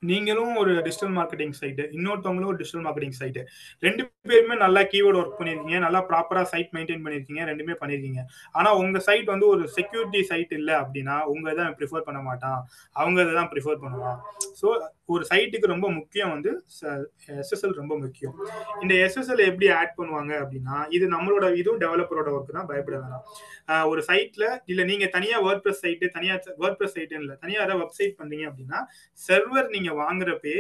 நீங்களும் ஒரு டிஜிட்டல் மார்க்கெட்டிங் சைட்டு இன்னொருத்தவங்களும் ஒரு டிஜிட்டல் மார்க்கெட்டிங் சைட்டு ரெண்டு பேருமே நல்லா கீவேர்டு ஒர்க் பண்ணியிருக்கீங்க நல்லா ப்ராப்பரா சைட் மெயின்டைன் பண்ணியிருக்கீங்க ரெண்டுமே பண்ணியிருக்கீங்க ஆனா உங்க சைட் வந்து ஒரு செக்யூரிட்டி சைட் இல்லை அப்படின்னா உங்க இதை ப்ரிஃபர் பண்ண மாட்டான். அவங்க இதை தான் ப்ரிஃபர் பண்ணுவான். ஸோ ஒரு சைட்டுக்கு ரொம்ப முக்கியம் வந்து எஸ்எஸ்எல் ரொம்ப முக்கியம். இந்த எஸ்எஸ்எல் எப்படி ஆட் பண்ணுவாங்க அப்படின்னா இது நம்மளோட இதுவும் டெவலப்பரோட ஒர்க் தான் பயப்பட வேணாம். ஒரு சைட்ல இல்ல நீங்க தனியா வேர்ட் ப்ரெஸ் சைட்டு தனியா வேர்ட் ப்ரெஸ் சைட்டு இல்லை தனியா ஏதாவது வெப்சைட் பண்றீங்க அப்படின்னா சர்வர் நீங்க வாங்குறப்பே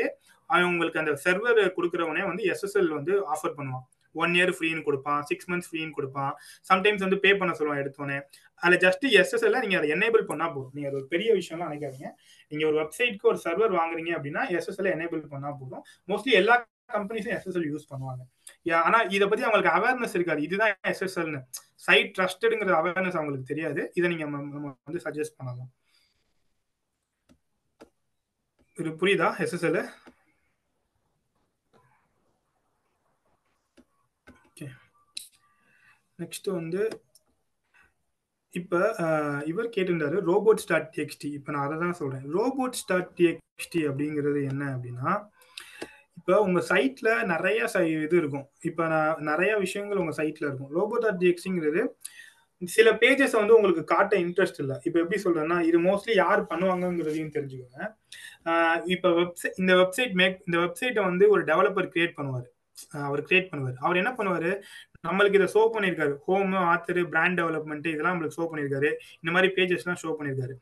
அவன் உங்களுக்கு அந்த சர்வர் கொடுக்குறவனே வந்து எஸ்எஸ்எல் வந்து ஆஃபர் பண்ணுவான். ஒன் இயர் ஃப்ரீன்னு கொடுப்பான் சிக்ஸ் மந்த்ஸ் ஃப்ரீன்னு கொடுப்பான். சம்டைம்ஸ் வந்து பே பண்ண சொல்லுவான் எடுத்தோன்னே அதில் ஜஸ்ட் எஸ்எஸ்எல்ல நீங்க அதை எனேபிள் பண்ணா போதும். நீங்க அது ஒரு பெரிய விஷயம்லாம் நினைக்காதீங்க. நீங்க ஒரு வெப்சைட்க்கு ஒரு சர்வர் வாங்குறீங்க அப்படின்னா எஸ்எஸ்எல் எனேபிள் பண்ணா போதும். மோஸ்ட்லி எல்லா கம்பெனிஸும் எஸ்எஸ்எல் யூஸ் பண்ணுவாங்க. ஆனா இதை பத்தி அவங்களுக்கு அவேர்னஸ் இருக்காது. இதுதான் எஸ்எஸ்எல்னு சைட் ட்ரஸ்டடுங்கிற அவேர்னஸ் அவங்களுக்கு தெரியாது. இதை நீங்க நம்ம வந்து சஜஸ்ட் பண்ணலாம். இது புரியுதா எஸ்எஸ்எல் நெக்ஸ்ட் வந்து இப்போ இவர் கேட்டிருந்தாரு ரோபோட் ஸ்டார்ட் டிஎக்ஸ்டி இப்போ நான் அதை தான் சொல்கிறேன் ரோபோட் ஸ்டார்ட் டிஎக்ஸ்டி அப்படிங்கிறது என்ன அப்படின்னா இப்போ உங்கள் சைட்டில் நிறைய சை இது இருக்கும். இப்போ நான் நிறைய விஷயங்கள் உங்கள் சைட்டில் இருக்கும். ரோபோட் ஸ்டார்ட் டிஎக்ஸ்டிங்கிறது சில பேஜஸ் வந்து உங்களுக்கு காட்ட இன்ட்ரெஸ்ட் இல்லை. இப்போ எப்படி சொல்றேன்னா இது மோஸ்ட்லி யார் பண்ணுவாங்கங்கிறதையும் தெரிஞ்சுக்கோங்க. இப்போ வெப்சைட் இந்த வெப்சைட் மேக் இந்த வெப்சைட்டை வந்து ஒரு டெவலப்பர் கிரியேட் பண்ணுவார். அவர் கிரியேட் பண்ணுவார். அவர் என்ன பண்ணுவார்? நம்மளுக்கு இதை ஷோ பண்ணியிருக்காரு. ஹோம் ஆத்தர் பிராண்ட் டெவலப்மெண்ட் இதெல்லாம் நம்மளுக்கு ஷோ பண்ணியிருக்காரு. இந்த மாதிரி பேஜஸ்லாம் ஷோ பண்ணியிருக்காரு.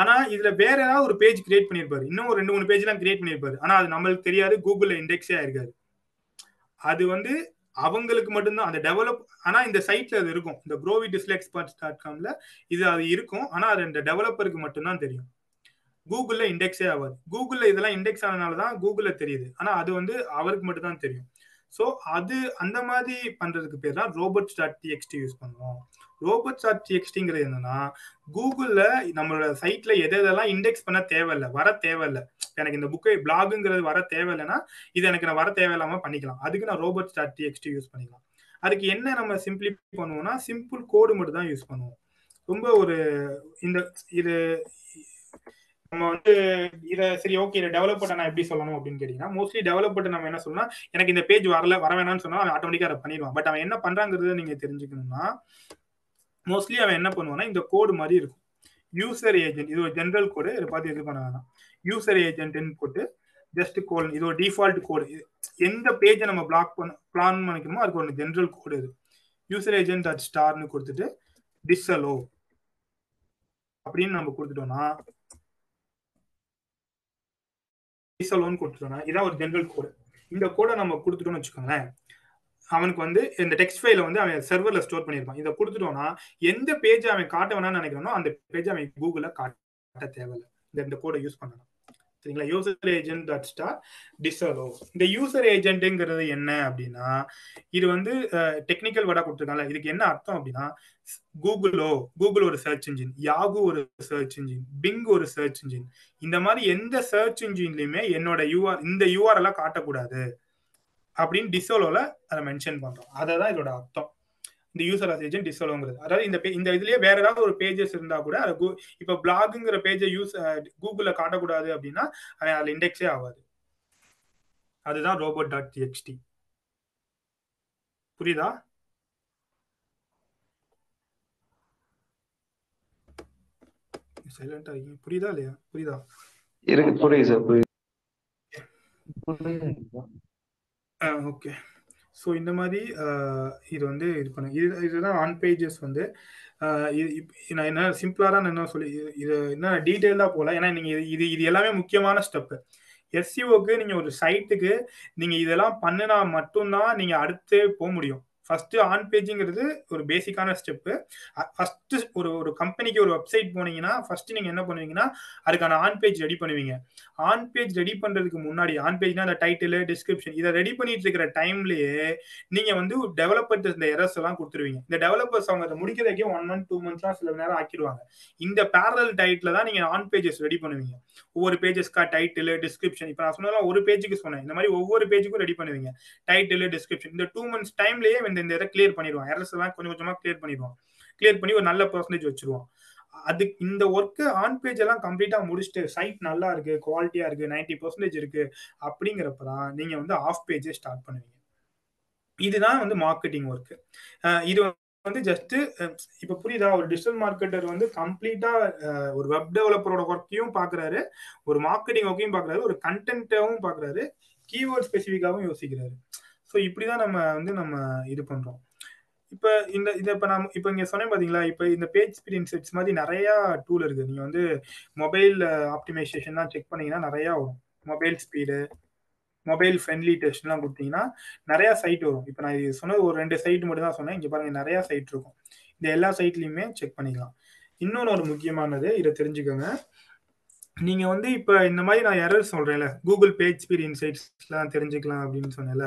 ஆனால் இதில் வேற ஏதாவது ஒரு பேஜ் கிரியேட் பண்ணியிருப்பாரு. இன்னும் ஒரு ரெண்டு மூணு பேஜ்லாம் கிரியேட் பண்ணியிருப்பாரு. ஆனால் அது நம்மளுக்கு தெரியாது. கூகுளில் இண்டெக்ஸே ஆயிருக்காரு அது வந்து அவங்களுக்கு மட்டும்தான். அந்த டெவலப் ஆனா இந்த சைட்ல அது இருக்கும். இந்த க்ரோவி டிஸ்லெக்ஸ் எக்ஸ்பர்ட்ஸ் டாட் காம்ல இது அது இருக்கும். ஆனா அது இந்த டெவலப்பருக்கு மட்டும்தான் தெரியும். கூகுள்ல இண்டெக்ஸே ஆகாது. கூகுள்ல இதெல்லாம் இண்டெக்ஸ் ஆனதுனால தான் கூகுள்ல தெரியுது. ஆனா அது வந்து அவருக்கு மட்டும் தான் தெரியும். ஸோ அது அந்த மாதிரி பண்றதுக்கு பேர் தான் ரோபோட் டாட் டிஎக்ஸ்டி யூஸ் பண்ணுவோம். ரோபோட் டாட் டிஎக்ஸ்டிங்கிறது என்னன்னா கூகுளில் நம்மளோட சைட்ல எதை எதெல்லாம் இண்டெக்ஸ் பண்ண தேவையில்லை வர தேவையில்லை. எனக்கு இந்த புக்கை பிளாகுங்கிறது வர தேவையில்லைன்னா இது எனக்கு நான் வர தேவையில்லாம பண்ணிக்கலாம். அதுக்கு நான் ரோபோட் டாட் டிஎக்ஸ்டி யூஸ் பண்ணிக்கலாம். அதுக்கு என்ன நம்ம சிம்பிளி பண்ணுவோம்னா சிம்பிள் கோடு மட்டும் தான் யூஸ் பண்ணுவோம். ரொம்ப ஒரு இந்த இது நம்ம வந்து இதை சரி ஓகே இதை டெவலப்பர்ட்ட நான் எப்படி சொல்லணும் அப்படின்னு கேட்டீங்கன்னா மோஸ்ட்லி டெவலப்பர்ட்ட நம்ம என்ன சொல்லணும் எனக்கு இந்த பேஜ் வரல வர வேணாம்னு சொன்னா அவன் ஆட்டோமேட்டிக்கா அதை பண்ணிடுவான். பட் அவன் என்ன பண்றாங்கிறத நீங்க தெரிஞ்சுக்கணும்னா மோஸ்ட்லி அவன் என்ன பண்ணுவான்னா இந்த கோடு மாதிரி இருக்கும். யூசர் ஏஜென்ட் இது ஒரு ஜென்ரல் கோடு இதை பார்த்து இது பண்ண வேணாம் யூசர் ஏஜென்ட்னு போட்டு ஜஸ்ட் கோல் இது ஒரு டிஃபால்ட் கோடு எந்த பேஜை நம்ம பிளாக் பண்ண பிளான் பண்ணிக்கணுமோ அதுக்கு ஒரு ஜென்ரல் கோடு இது. யூசர் ஏஜென்ட் அட் ஸ்டார்னு கொடுத்துட்டு டிஸ்அலோ அப்படின்னு நம்ம கொடுத்துட்டோம்னா லோன் கொடுத்துட்டோம்னா இதான் ஒரு ஜென்ரல் கோடு இந்த கோடை நம்ம கொடுத்துட்டோம்னு வச்சுக்கோங்களேன் அவனுக்கு வந்து இந்த டெக்ஸ்ட் ஃபைல வந்து அவன் சர்வர்ல ஸ்டோர் பண்ணியிருப்பான். இதை கொடுத்துட்டோம்னா எந்த பேஜ் அவன் காட்ட வேணாம்னு நினைக்கிறானோ அந்த பேஜ் அவன் கூகுளில் காட்ட தேவையில்லை. இந்த இந்த கோடை யூஸ் பண்ணணும். சரிங்களா? User agent dot star disallow இந்த யூசர் ஏஜென்ட்டுங்கிறது என்ன அப்படின்னா இது வந்து டெக்னிக்கல் வேர்டாக கொடுத்துருக்காங்கல்ல இதுக்கு என்ன அர்த்தம் அப்படின்னா கூகுளோ கூகுள் ஒரு சர்ச் இன்ஜின் யாகு ஒரு சர்ச் இன்ஜின் பிங் ஒரு சர்ச் இன்ஜின் இந்த மாதிரி எந்த சர்ச் இன்ஜின்லையுமே என்னோட யூஆர் இந்த யூஆர் எல்லாம் காட்டக்கூடாது அப்படின்னு டிசோலோல அதை மென்ஷன் பண்றோம். அதை தான் இதோட அர்த்தம். இந்த யூசர் ஆஸ் ஏஜென்ட் டிசோலோங்கிறது அதாவது இந்த இந்த இதுலயே வேற ஏதாவது ஒரு பேஜஸ் இருந்தா கூட அது இப்ப பிளாகுங்கிற பேஜை யூஸ் கூகுள்ல காட்டக்கூடாது அப்படின்னா அதுல இண்டெக்ஸே ஆகாது. அதுதான் ரோபோட் டாட் டிஎக்ஸ்டி புரியுதா சைலண்டா இருக்கீங்க. புரியுதா இல்லையா? புரியுதா? இருக்கு புரியுது சார் புரியுது ஓகே ஸோ இந்த மாதிரி இது வந்து இது பண்ண. இது இதுதான் ஆன் பேஜஸ் வந்து நான் என்ன சிம்பிளாக தான் என்ன சொல்லி இது என்ன டீட்டெயிலாக போகல ஏன்னா நீங்கள் இது இது எல்லாமே முக்கியமான ஸ்டெப்பு எஸ்சிஓக்கு நீங்கள் ஒரு சைட்டுக்கு நீங்கள் இதெல்லாம் பண்ணினா மட்டும்தான் நீங்கள் அடுத்து போக முடியும். ஃபர்ஸ்ட் ஆன் பேஜுங்கிறது ஒரு பேசிக்கான ஸ்டெப்பு ஃபர்ஸ்ட் ஒரு ஒரு கம்பெனிக்கு ஒரு வெப்சைட் போனீங்கன்னா ஃபர்ஸ்ட் நீங்க என்ன பண்ணுவீங்கன்னா அதுக்கான ஆன் பேஜ் ரெடி பண்ணுவீங்க. ஆன் பேஜ் ரெடி பண்றதுக்கு முன்னாடி ஆன் பேஜ்னா அந்த டைட்டில் டிஸ்கிரிப்ஷன் இதை ரெடி பண்ணிட்டு இருக்கிற டைம்லயே நீங்க வந்து டெவலப்பர்ஸ் இந்த எரர்ஸ் எல்லாம் கொடுத்துருவீங்க. இந்த டெவலப்பர்ஸ் அவங்க அதை முடிக்கிறதுக்கே ஒன் மந்த் டூ மந்த்ஸ்லாம் சில நேரம் ஆக்கிடுவாங்க. இந்த பேரல் டைட்டில் தான் நீங்க ஆன் பேஜஸ் ரெடி பண்ணுவீங்க. ஒவ்வொரு பேஜஸ்க்கா டைட்டில் டிஸ்கிரிப்ஷன் இப்போ நான் சொன்னதெல்லாம் ஒரு பேஜுக்கு சொன்னேன். இந்த மாதிரி ஒவ்வொரு பேஜுக்கும் ரெடி பண்ணுவீங்க. டைட்டில் டிஸ்கிரிப்ஷன் இந்த டூ மந்த்ஸ் டைம்லயே இந்த இந்த இதை கிளியர் பண்ணிடுவான் எரர்ஸ் எல்லாம் கொஞ்சம் கொஞ்சமா கிளியர் பண்ணிடுவான் கிளியர் பண்ணி ஒரு நல்ல பர்சன்டேஜ் வச்சிருவான் அது இந்த ஒர்க்கு ஆன் பேஜ் எல்லாம் கம்ப்ளீட்டா முடிச்சுட்டு சைட் நல்லா இருக்கு குவாலிட்டியா இருக்கு நைன்டி பர்சன்டேஜ் இருக்கு அப்படிங்கிறப்ப தான் நீங்க வந்து ஆஃப் பேஜே ஸ்டார்ட் பண்ணுவீங்க. இதுதான் வந்து மார்க்கெட்டிங் ஒர்க் இது வந்து ஜஸ்ட் இப்ப புரியுதா? ஒரு டிஜிட்டல் மார்க்கெட்டர் வந்து கம்ப்ளீட்டா ஒரு வெப் டெவலப்பரோட ஒர்க்கையும் பாக்குறாரு ஒரு மார்க்கெட்டிங் ஒர்க்கையும் பாக்குறாரு ஒரு கண்டென்ட்டாவும் பாக்குறாரு கீவேர்ட் ஸ்பெசிஃபிக்காவும் யோசிக்கிறாரு. ஸோ இப்படி தான் நம்ம வந்து நம்ம இது பண்ணுறோம் இப்போ இந்த இதை இப்போ நான் இப்போ இங்கே சொன்னேன் பார்த்தீங்களா இப்போ இந்த பேஜ் ஸ்பீட் செட்ஸ் மாதிரி நிறையா டூல் இருக்குது நீங்கள் வந்து மொபைல் ஆப்டிமைசேஷன்லாம் செக் பண்ணீங்கன்னா நிறையா வரும். மொபைல் ஸ்பீடு மொபைல் ஃப்ரெண்ட்லி டெஸ்ட்லாம் கொடுத்தீங்கன்னா நிறையா சைட் வரும். இப்போ நான் இது சொன்னது ஒரு ரெண்டு சைட் மட்டும் தான் சொன்னேன். இங்கே பாருங்கள் நிறையா சைட் இருக்கும். இந்த எல்லா சைட்லேயுமே செக் பண்ணிக்கலாம். இன்னொன்று ஒரு முக்கியமானது இதை தெரிஞ்சுக்கோங்க. நீங்கள் வந்து இப்போ இந்த மாதிரி நான் எரர் சொல்கிறேன்ல கூகுள் பேஜ் ஸ்பீட் இன்சைட்ஸ்லாம் தெரிஞ்சுக்கலாம் அப்படின்னு சொன்னேன்ல.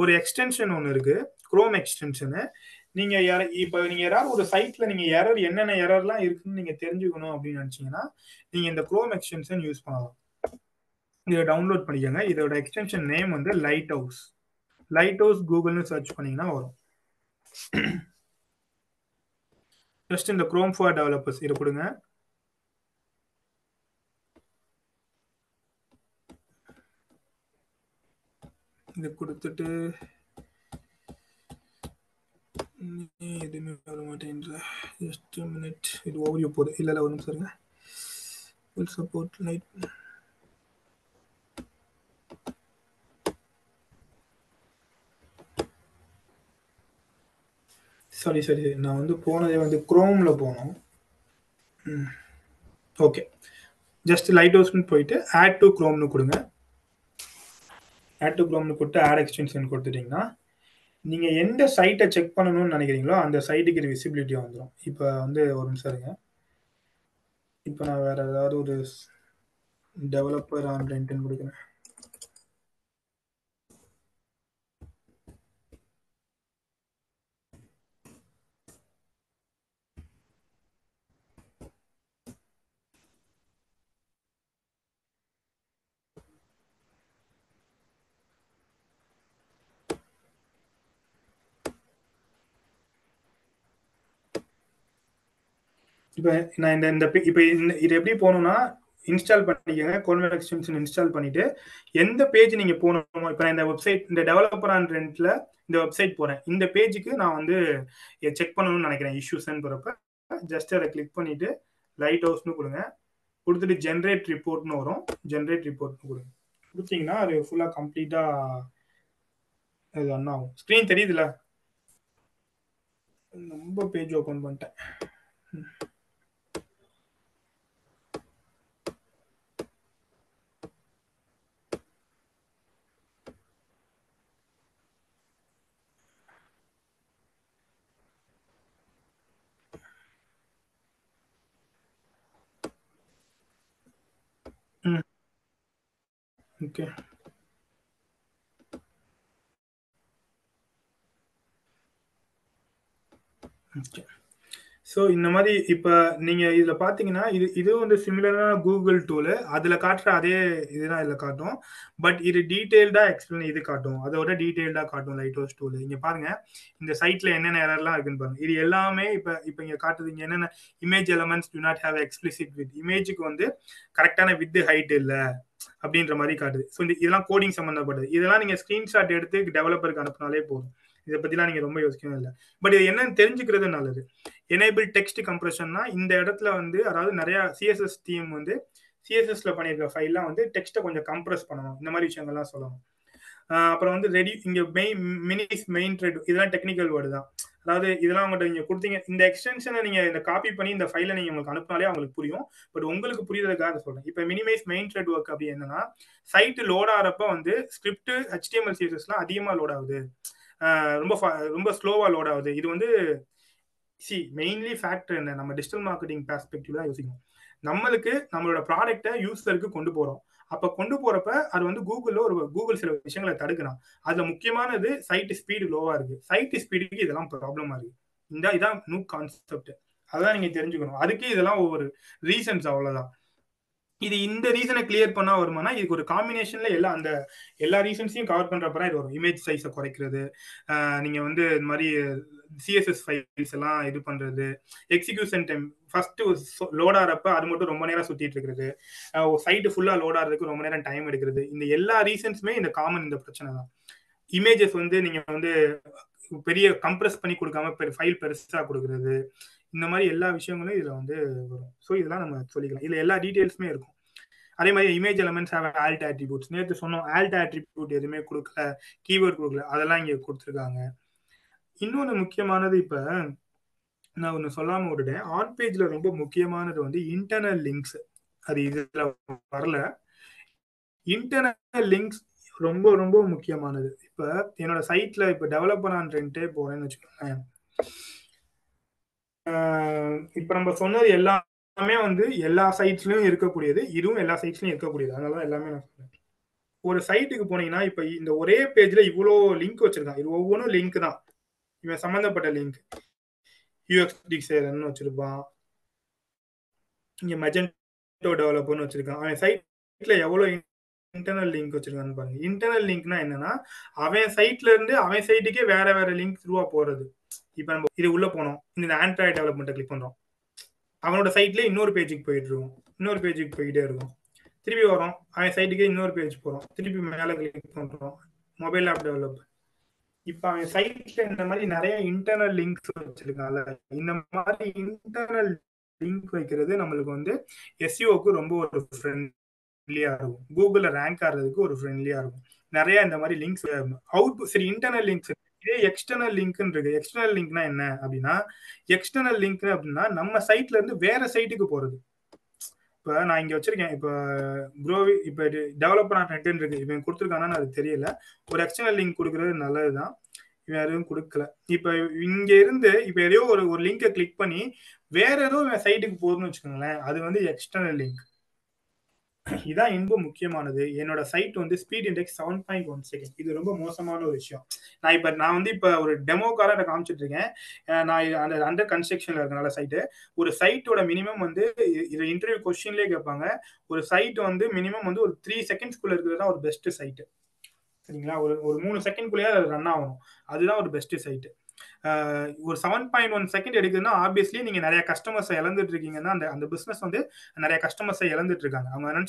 ஒரு எக்ஸ்டென்ஷன் ஒன்று இருக்கு. குரோம் எக்ஸ்டென்ஷனு நீங்க இப்போ நீங்க யாராவது ஒரு சைட்ல நீங்க எரர் என்னென்ன எரர்லாம் இருக்குன்னு நீங்க தெரிஞ்சுக்கணும் அப்படின்னு நினைச்சீங்கன்னா நீங்க இந்த குரோம் எக்ஸ்டென்ஷன் யூஸ் பண்ணலாம். இதை டவுன்லோட் பண்ணிக்கோங்க. இதோட எக்ஸ்டென்ஷன் நேம் வந்து லைட் ஹவுஸ் லைட் ஹவுஸ் கூகுள்னு சர்ச் பண்ணீங்கன்னா வரும். ஜஸ்ட் இந்த குரோம் ஃபார் டெவலப்பர்ஸ் இதை கொடுங்க. இது கொடுத்துட்டு எதுவுமே வர மாட்டேன்ற. ஜஸ்ட் மினிட் இது ஓவரியூ போகுது இல்லை இல்லை ஒரு நிமிஷம் இருங்க. Full support light sorry sorry நான் வந்து போனதே வந்து குரோமில் போனோம். ஓகே ஜஸ்ட் லைட் ஹவுஸ்னு போயிட்டு ஆட் டு குரோம்னு கொடுங்க. ஆட் டு குரோம்னு கொடுத்து ஆட் எக்ஸ்டென்ஷன் கொடுத்துட்டீங்கன்னா நீங்கள் எந்த சைட்டை செக் பண்ணணும்னு நினைக்கிறீங்களோ அந்த சைட்டுக்கு இது விசிபிலிட்டியாக வந்துடும் இப்போ வந்து ஒரு நிமிஷம் இருங்க. இப்போ நான் வேற ஏதாவது ஒரு டெவலப்பர் ஆன்லைன்ட்டுன்னு கொடுக்குறேன். இப்போ நான் இந்த இந்த பே- இப்போ இந்த இது எப்படி போகணும்னா இன்ஸ்டால் பண்ணிக்கோங்க. கோல்மேட் எக்ஸ்டென்ஷன் இன்ஸ்டால் பண்ணிட்டு எந்த பேஜ் நீங்க போகணுமோ இப்போ நான் இந்த வெப்சைட் இந்த டெவலப்பர் ஆன் ரெண்ட்ல இந்த வெப்சைட் போறேன். இந்த பேஜுக்கு நான் வந்து செக் பண்ணணும்னு நினைக்கிறேன் இஷ்யூஸ்ன்னு போறப்ப. ஜஸ்ட் அதை கிளிக் பண்ணிட்டு லைட் ஹவுஸ்னு கொடுங்க. கொடுத்துட்டு ஜென்ரேட் ரிப்போர்ட்னு வரும். ஜென்ரேட் ரிப்போர்ட்னு கொடுங்க. கொடுத்தீங்கன்னா அது ஃபுல்லாக கம்ப்ளீட்டாக இது ஒன்றும் ஆகும். ஸ்க்ரீன் தெரியுதுல்ல ரொம்ப பேஜ் ஓப்பன் பண்ணிட்டேன். ஓகே ஓகே ஸோ இந்த மாதிரி இப்போ நீங்கள் இதில் பார்த்தீங்கன்னா இது இதுவும் வந்து சிமிலரான கூகுள் டூலு அதில் காட்டுற அதே இதுதான் இதில் காட்டும். பட் இது டீட்டெயில்டாக எக்ஸ்பிளைன் இது காட்டும். அதோட டீட்டெயில்டாக காட்டும் லைட் ஹவுஸ் டூலு இங்கே பாருங்க. இந்த சைட்டில் என்னென்ன எரர்லாம் இருக்குன்னு பாருங்க. இது எல்லாமே இப்போ இப்போ இங்கே காட்டுது இங்கே என்னென்ன image elements do not have explicit with இமேஜுக்கு வந்து கரெக்டான வித் ஹைட் இல்லை. அப்படின்ற மாதிரி காட்டுது. ஸோ இந்த இதெல்லாம் கோடிங் சம்மந்தப்பட்டது இதெல்லாம் நீங்கள் ஸ்க்ரீன்ஷாட் எடுத்து டெவலப்பருக்கு அனுப்புனாலே போதும். இதை பற்றிலாம் நீங்கள் ரொம்ப யோசிக்கவே இல்லை. பட் இது என்னன்னு தெரிஞ்சுக்கிறது நல்லது. எனேபிள் டெக்ஸ்ட் கம்ப்ரஷன்னா இந்த இடத்துல வந்து அதாவது நிறைய சிஎஸ்எஸ் டீம் வந்து சிஎஸ்எஸ்ல பண்ணியிருக்க ஃபைல்லாம் வந்து டெக்ஸ்ட்டை கொஞ்சம் கம்ப்ரெஸ் பண்ணணும். இந்த மாதிரி விஷயங்கள்லாம் சொல்லணும். அப்புறம் வந்து ரெடி இங்க மெயின் மினிஸ் மெயின் ட்ரெட் இதெல்லாம் டெக்னிக்கல் வேர்டு தான். அதாவது இதெல்லாம் உங்கள்கிட்ட நீங்க கொடுத்தீங்க. இந்த எக்ஸ்டென்ஷனை நீங்க இந்த காப்பி பண்ணி இந்த ஃபைலை நீங்க உங்களுக்கு அனுப்பினாலே அவங்களுக்கு புரியும். பட் உங்களுக்கு புரியுறதுக்காக சொல்றேன். இப்போ மினிமைஸ் மெயின் த்ரெட் ஒர்க் அப்படி என்னன்னா சைட் லோட் ஆகிறப்ப வந்து ஸ்கிரிப்ட் ஹெச்டிஎம்எல் சிஎஸ்எஸ்லாம் அதிகமாக லோட் ஆகுது. ரொம்ப ரொம்ப ஸ்லோவா லோட் ஆகுது. இது வந்து சி மெயின்லி ஃபேக்டர் என்ன? நம்ம டிஜிட்டல் மார்க்கெட்டிங் பெர்ஸ்பெக்டிவ் தான் யோசிக்கணும். நம்மளுக்கு நம்மளோட ப்ராடக்டை யூசருக்கு கொண்டு போறோம். அப்ப கொண்டு போறப்ப அது வந்து கூகுள்ல ஒரு கூகுள் சில விஷயங்களை தடுக்கிறான் அதுல முக்கியமானது சைட் ஸ்பீடு லோவா இருக்கு. சைட் ஸ்பீடுக்கு இதெல்லாம் ப்ராப்ளமா இருக்கு. இந்த இதான் நூ கான்செப்ட் அதான் நீங்க தெரிஞ்சுக்கணும். அதுக்கு இதெல்லாம் ஒவ்வொரு ரீசன்ஸ் அவ்வளவுதான். இது இந்த ரீசனை கிளியர் பண்ணா வருமானா இதுக்கு ஒரு காம்பினேஷன்ல எல்லா அந்த எல்லா ரீசன்ஸையும் கவர் பண்றப்ப இது வரும் இமேஜ் சைஸை குறைக்கிறது. நீங்க வந்து இந்த மாதிரி சிஎஸ்எஸ் ஃபைல்ஸ் எல்லாம் இது பண்றது எக்ஸிகியூஷன் டைம் ஃபர்ஸ்ட் லோட் ஆகிறப்ப அது மட்டும் ரொம்ப நேரம் சுத்திட்டு இருக்கிறது. சைட்டு ஃபுல்லா லோட் ஆகிறதுக்கு ரொம்ப நேரம் டைம் எடுக்கிறது. இந்த எல்லா ரீசன்ஸுமே இந்த காமன் இந்த பிரச்சனை தான். இமேஜஸ் வந்து நீங்க வந்து பெரிய கம்ப்ரஸ் பண்ணி கொடுக்காம ஃபைல் பெருசா கொடுக்கறது. இந்த மாதிரி எல்லா விஷயங்களும் இதுல வந்து வரும். ஸோ இதெல்லாம் நம்ம சொல்லிக்கலாம். இதுல எல்லா டீடைல்ஸுமே இருக்கும். அதே மாதிரி image elements have alt attributes நேற்று சொன்னோம் ஆல்ட் ஆட்ரிபியூட் எதுவுமே கொடுக்கல கீவேர்ட் கொடுக்கல அதெல்லாம் இங்கே கொடுத்துருக்காங்க. இன்னொன்று முக்கியமானது இப்ப நான் ஒன்று சொல்லாம விட்டுட்டேன். ஆன் பேஜ்ல ரொம்ப முக்கியமானது வந்து இன்டர்னல் லிங்க்ஸ் அது இதுல வரல. இன்டர்னல் லிங்க்ஸ் ரொம்ப ரொம்ப முக்கியமானது. இப்ப என்னோட சைட்ல இப்ப டெவலப்பர் பண்ணான்றே போறேன்னு வச்சுக்கோங்க இப்ப நம்ம சொன்னது எல்லாமே வந்து எல்லா சைட்ஸ்லயும் இருக்கக்கூடியது. இதுவும் எல்லா சைட்ஸ்லயும் இருக்கக்கூடியது. அதனால எல்லாமே நான் சொன்னேன். ஒரு சைட்டுக்கு போனீங்கன்னா இப்ப இந்த ஒரே பேஜ்ல இவ்வளோ லிங்க் வச்சிருக்கான். இது ஒவ்வொன்றும் லிங்க் தான். இவன் சம்மந்தப்பட்ட லிங்க் யூஎக்ஸ் டிசைனர்னு வச்சிருப்பான். இங்க மெஜென்டோ டெவலப்பர்னு வச்சிருக்கான். அவன் சைட்ல எவ்வளவு இன்டர்னல் லிங்க் வச்சிருக்கான்னு பாருங்க. இன்டர்னல் லிங்க்னா என்னன்னா அவன் சைட்ல இருந்து அவன் சைட்டுக்கே வேற வேற லிங்க் த்ரூவா போறது. இப்ப நம்ம இது உள்ள போனோம். இந்த ஆண்ட்ராய்ட் டெவலப்மெண்ட்டை கிளிக் பண்றோம். அவனோட சைட்ல இன்னொரு பேஜுக்கு போயிட்டு இருக்கும். இன்னொரு பேஜுக்கு போயிட்டே இருக்கும். திருப்பி வரோம் அவன் சைட்டுக்கே இன்னொரு பேஜ் போறோம். திருப்பி மேல கிளிக் பண்றோம். மொபைல் ஆப் டெவலப் இப்ப அவன் சைட்ல இந்த மாதிரி நிறைய இன்டர்னல் லிங்க்ஸ் வச்சிருக்கான்ல. இந்த மாதிரி இன்டர்னல் லிங்க் வைக்கிறது நம்மளுக்கு வந்து எஸ்இஓக்கு ரொம்ப ஒரு ஃப்ரெண்ட்லியா இருக்கும். கூகுள்ல ரேங்க் ஆடுறதுக்கு ஒரு ஃப்ரெண்ட்லியா இருக்கும். நிறைய இந்த மாதிரி லிங்க்ஸ் அவுட் சரி இன்டர்னல் லிங்க்ஸ் இதே எக்ஸ்டர்னல் லிங்க்னு இருக்கு. எக்ஸ்டர்னல் லிங்க்னா என்ன அப்படின்னா எக்ஸ்டர்னல் லிங்க் அப்படின்னா நம்ம சைட்ல இருந்து வேற சைட்டுக்கு போறது. இப்ப நான் இங்க வச்சிருக்கேன். இப்ப க்ரோவி இப்ப டெவலப்பர் ஆன் நெட் இருக்கு. இவன் கொடுத்துருக்கானு அது தெரியல. ஒரு எக்ஸ்டர்னல் லிங்க் கொடுக்கறது நல்லதுதான். இவன் எதுவும் கொடுக்கல. இப்ப இங்க இருந்து இப்ப எதையோ ஒரு ஒரு லிங்கை கிளிக் பண்ணி வேற ஏதோ இவன் சைட்டுக்கு போகுதுன்னு வச்சுக்கோங்களேன். அது வந்து எக்ஸ்டர்னல் லிங்க் இதான் ரொம்ப முக்கியமானது. என்னோட சைட் வந்து speed index seven point one second இது ரொம்ப மோசமான ஒரு விஷயம். நான் இப்ப நான் வந்து இப்ப ஒரு டெமோக்கார காமிச்சிட்டு இருக்கேன். நான் அந்த அண்டர் கன்ஸ்ட்ரக்ஷன்ல இருக்கனால சைட்டு ஒரு சைட்டோட மினிமம் வந்து இது இன்டர்வியூ கொஸ்டின்லேயே கேட்பாங்க ஒரு சைட் வந்து மினிமம் வந்து ஒரு த்ரீ செகண்ட்ஸ்குள்ள இருக்கிறது தான் ஒரு பெஸ்ட் சைட்டு சரிங்களா? ஒரு ஒரு மூணு செகண்ட்குள்ளேயே அது ரன் ஆகணும். அதுதான் ஒரு பெஸ்ட் சைட்டு ஒரு செவன் பாயிண்ட் ஒன் செகண்ட் எடுக்குதுன்னா ஆப்வியஸ்லி நீங்க நிறைய கஸ்டமர்ஸை இழந்துட்டு இருக்கீங்கன்னா அந்த அந்த பிசினஸ் வந்து நிறைய கஸ்டமர்ஸை இழந்துட்டு இருக்காங்க. அவங்க நினைச்சு